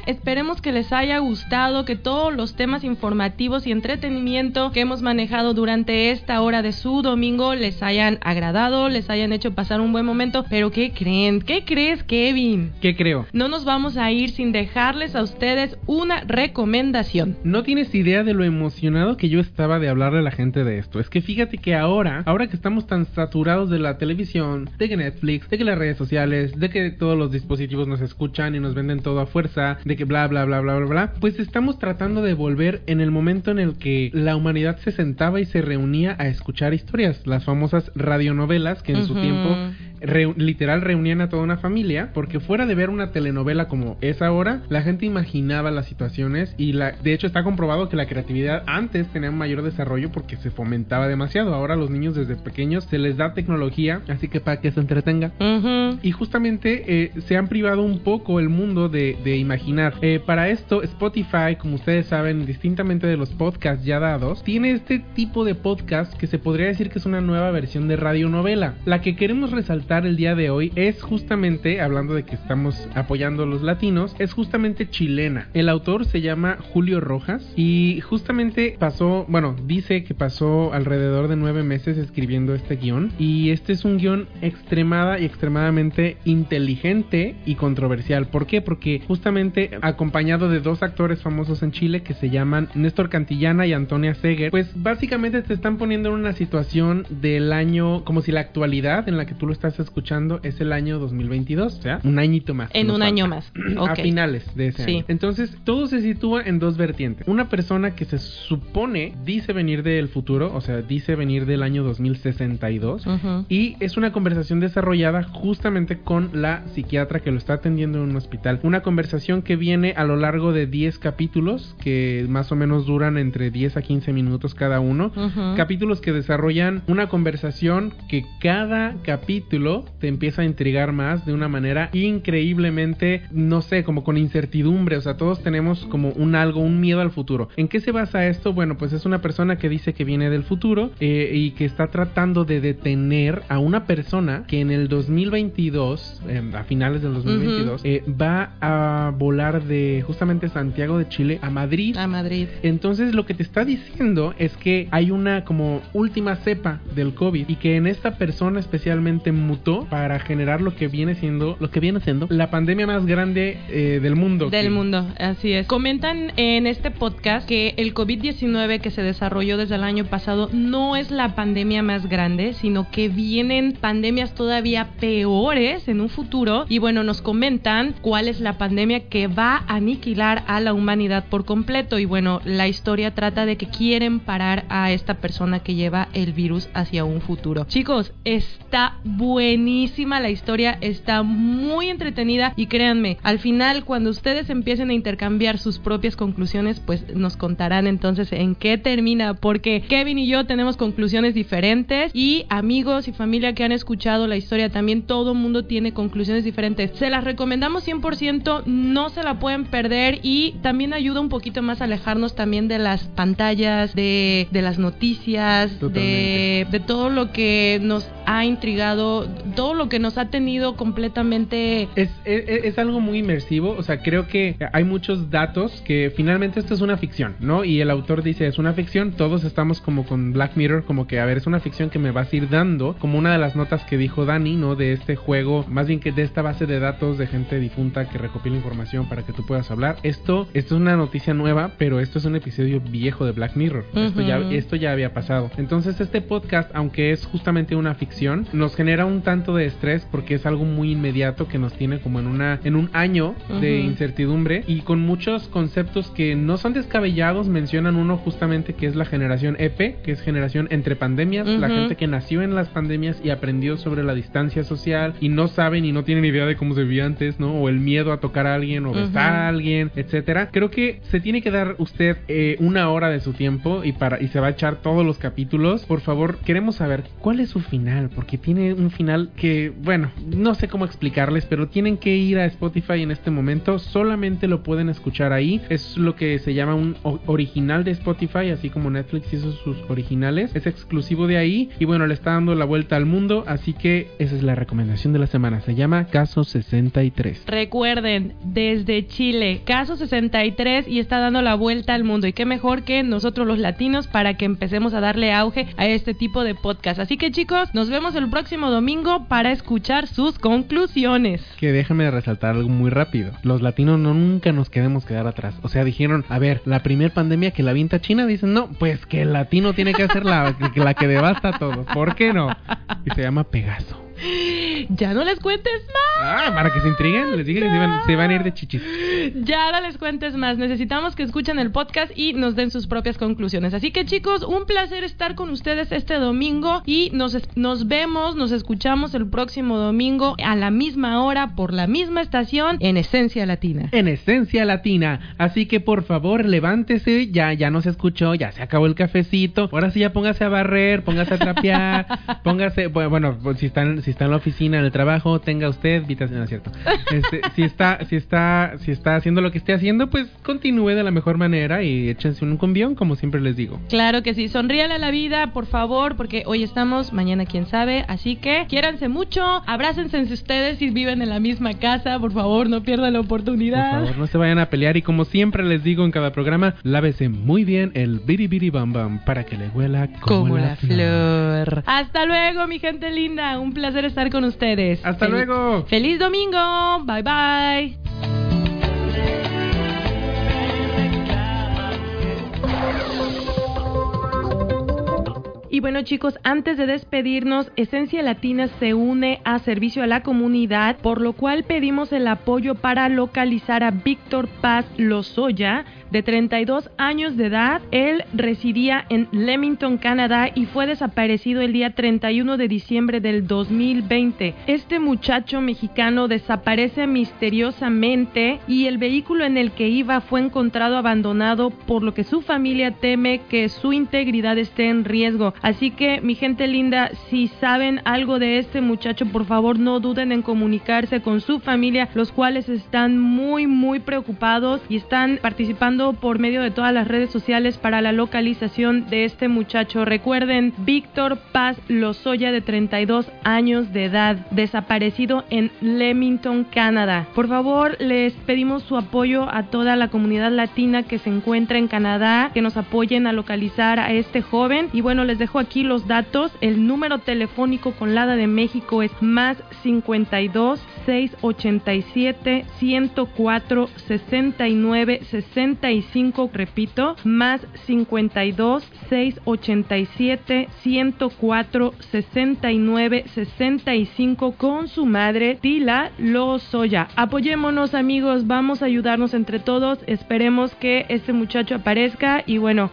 Esperemos que les haya gustado, que todos los temas informativos y entretenimiento que hemos manejado durante esta hora de su domingo les hayan agradado, les hayan hecho pasar un buen momento. Pero ¿qué creen? ¿Qué crees, Kevin? ¿Qué creo? No nos vamos a ir sin dejarles a ustedes una recomendación. No tienes idea de lo emocionado que yo estaba de hablarle a la gente de esto. Es que fíjate que ahora, ahora que estamos tan saturados de la televisión, de que Netflix, de que las redes sociales, de que todos los dispositivos nos escuchan y nos venden todo a fuerza, de que bla bla bla bla bla bla, pues estamos tratando de volver en el momento en el que la humanidad se sentaba y se reunía a escuchar historias, las famosas radionovelas que en su tiempo literal reunían a toda una familia, porque fuera de ver una telenovela como es ahora, la gente imaginaba las situaciones y la, de hecho está comprobado que la creatividad antes tenía un mayor desarrollo porque se fomentaba demasiado. Ahora los niños desde pequeños se les da tecnología, así que para que se entretenga. Y justamente eh, se han privado un poco el mundo de, de imaginar. Eh, para esto, Spotify, como ustedes saben, distintamente de los podcasts ya dados, tiene este tipo de podcast que se podría decir que es una nueva versión de radionovela. La que queremos resaltar el día de hoy es justamente, hablando de que estamos apoyando a los latinos, es justamente chilena. El autor se llama Julio Rojas y justamente pasó, bueno, dice que pasó alrededor de nueve meses escribiendo este guion y este es un guion extremada y extremadamente inteligente y controversial. ¿Por qué? Porque justamente acompañado de dos actores famosos en Chile que se llaman Néstor Cantillana y Antonia Seger, pues básicamente te están poniendo en una situación del año, como si la actualidad en la que tú lo estás escuchando es el año 2022, o sea, un añito más. En un falta. año más. A Ok. finales de ese Sí. año. Entonces, todo se sitúa en dos vertientes. Una persona que se supone dice venir del futuro, o sea, dice venir del año 2062. Ujú. Y es una conversación desarrollada justamente con la psiquiatra que lo está atendiendo en un hospital. Una conversación que viene a lo largo de 10 capítulos, que más o menos duran entre 10 a 15 minutos cada uno. Capítulos que desarrollan una conversación que cada capítulo te empieza a intrigar más de una manera increíblemente, no sé, como con incertidumbre. O sea, todos tenemos como un algo, un miedo al futuro. ¿En qué se basa esto? Bueno, pues es una persona que dice que viene del futuro eh, y que está tratando de detener a una persona que en el 2022, eh, a finales del 2022, eh, va a volar de justamente Santiago de Chile a Madrid. A Madrid. Entonces lo que te está diciendo es que hay una como última cepa del COVID y que en esta persona especialmente mutó para generar lo que viene siendo, lo que viene siendo la pandemia más grande eh, del mundo. Del Que- mundo, así es. Comentan en este podcast que el COVID-19 que se desarrolló desde el año pasado no es la pandemia más grande, sino que vienen pandemias todavía peores en un futuro. Y bueno, nos comentan cuál es la pandemia que va a aniquilar a la humanidad por completo. Y bueno, la historia trata de que quieren parar a esta persona que lleva el virus hacia un futuro. Chicos, está buenísima la historia, está muy entretenida y créanme, al final cuando ustedes empiecen a intercambiar sus propias conclusiones, pues nos contarán entonces en qué termina, porque Kevin y yo tenemos conclusiones diferentes y amigos y familia que han escuchado la historia también, todo mundo tiene conclusiones diferentes. Se las recomendamos 100%, no se la pueden perder y también ayuda un poquito más a alejarnos también de las pantallas, de, de las noticias, de todo lo que nos ha intrigado, todo lo que nos ha tenido completamente... Es, es, es algo muy inmersivo, o sea, creo que hay muchos datos que finalmente esto es una ficción, ¿no? Y el autor dice, es una ficción, todos estamos como con Black Mirror, como que, a ver, es una ficción que me vas a ir dando, como una de las notas que dijo Dani, ¿no? De este juego, más bien que de esta base de datos de gente difunta que recopila información para que tú puedas hablar. Esto, esto es una noticia nueva, pero esto es un episodio viejo de Black Mirror. Esto, ya, esto ya había pasado. Entonces, este podcast, aunque es justamente una ficción, nos genera un tanto de estrés porque es algo muy inmediato que nos tiene como en una en un año de Ujú. incertidumbre y con muchos conceptos que no son descabellados. Mencionan uno justamente que es la generación EP, que es generación entre pandemias, la Ujú. gente que nació en las pandemias y aprendió sobre la distancia social y no saben y no tienen idea de cómo se vivía antes, ¿no? O el miedo a tocar a alguien o besar a alguien, etcétera. Creo que se tiene que dar usted eh, una hora de su tiempo y para y se va a echar todos los capítulos. Por favor, queremos saber cuál es su final, porque tiene un final que, bueno, no sé cómo explicarles, pero tienen que ir a Spotify en este momento. Solamente lo pueden escuchar ahí. Es lo que se llama un original de Spotify, así como Netflix hizo sus originales. Es exclusivo de ahí y bueno, le está dando la vuelta al mundo, así que esa es la recomendación de la semana. Se llama Caso 63. Recuerden, desde Chile, caso 63 y está dando la vuelta al mundo. Y qué mejor que nosotros los latinos para que empecemos a darle auge a este tipo de podcast. Así que chicos, nos vemos el próximo domingo para escuchar sus conclusiones. Que déjame resaltar algo muy rápido. Los latinos no nunca nos queremos quedar atrás. O sea, dijeron, a ver, la primer pandemia que la avienta China, dicen, no, pues que el latino tiene que hacer la, la que devasta a todos. ¿Por qué no? Y se llama Pegaso. Ya no les cuentes más. Ah, para que se intriguen, les digan que se van, se van a ir de chichis. Ya no les cuentes más. Necesitamos que escuchen el podcast y nos den sus propias conclusiones. Así que chicos, un placer estar con ustedes este domingo y nos, nos vemos, nos escuchamos el próximo domingo a la misma hora por la misma estación en Esencia Latina. En esencia latina. Así que por favor, levántese. Ya, ya no se escuchó, ya se acabó el cafecito. Ahora sí ya póngase a barrer, póngase a trapear, póngase, bu- bueno, si está en, si está en la oficina, en el trabajo, tenga usted, invitación, no es cierto. Este, si está, si está, si está haciendo lo que esté haciendo, pues continúe de la mejor manera y échense un cumbión, como siempre les digo. Claro que sí, sonríale a la vida, por favor, porque hoy estamos, mañana quién sabe, así que quiéranse mucho, abrácense ustedes si viven en la misma casa, por favor, no pierdan la Por oportunidad. favor, no se vayan a pelear y como siempre les digo en cada programa, lávese muy bien el biri biri bam bam para que le huela como, Como la, la flor. flor. Hasta luego, mi gente linda. Un placer estar con ustedes. Hasta Fel- luego. Feliz domingo. Bye bye. Y bueno chicos, antes de despedirnos, Esencia Latina se une a servicio a la comunidad, por lo cual pedimos el apoyo para localizar a Víctor Paz Lozoya, de 32 años de edad. Él residía en Leamington, Canadá y fue desaparecido el día 31 de diciembre del 2020. Este muchacho mexicano desaparece misteriosamente y el vehículo en el que iba fue encontrado abandonado, por lo que su familia teme que su integridad esté en riesgo. Así que, mi gente linda, si saben algo de este muchacho, por favor no duden en comunicarse con su familia, los cuales están muy, muy preocupados y están participando por medio de todas las redes sociales para la localización de este muchacho. Recuerden, Víctor Paz Lozoya, de 32 años de edad, desaparecido en Leamington, Canadá. Por favor, les pedimos su apoyo a toda la comunidad latina que se encuentra en Canadá, que nos apoyen a localizar a este joven. Y bueno, les aquí los datos. El número telefónico con Lada de México es más 52 687 104 69 65, repito, más 52 687 104 69 65 con su madre Tila Lozoya. Apoyémonos amigos, vamos a ayudarnos entre todos, esperemos que este muchacho aparezca. Y bueno,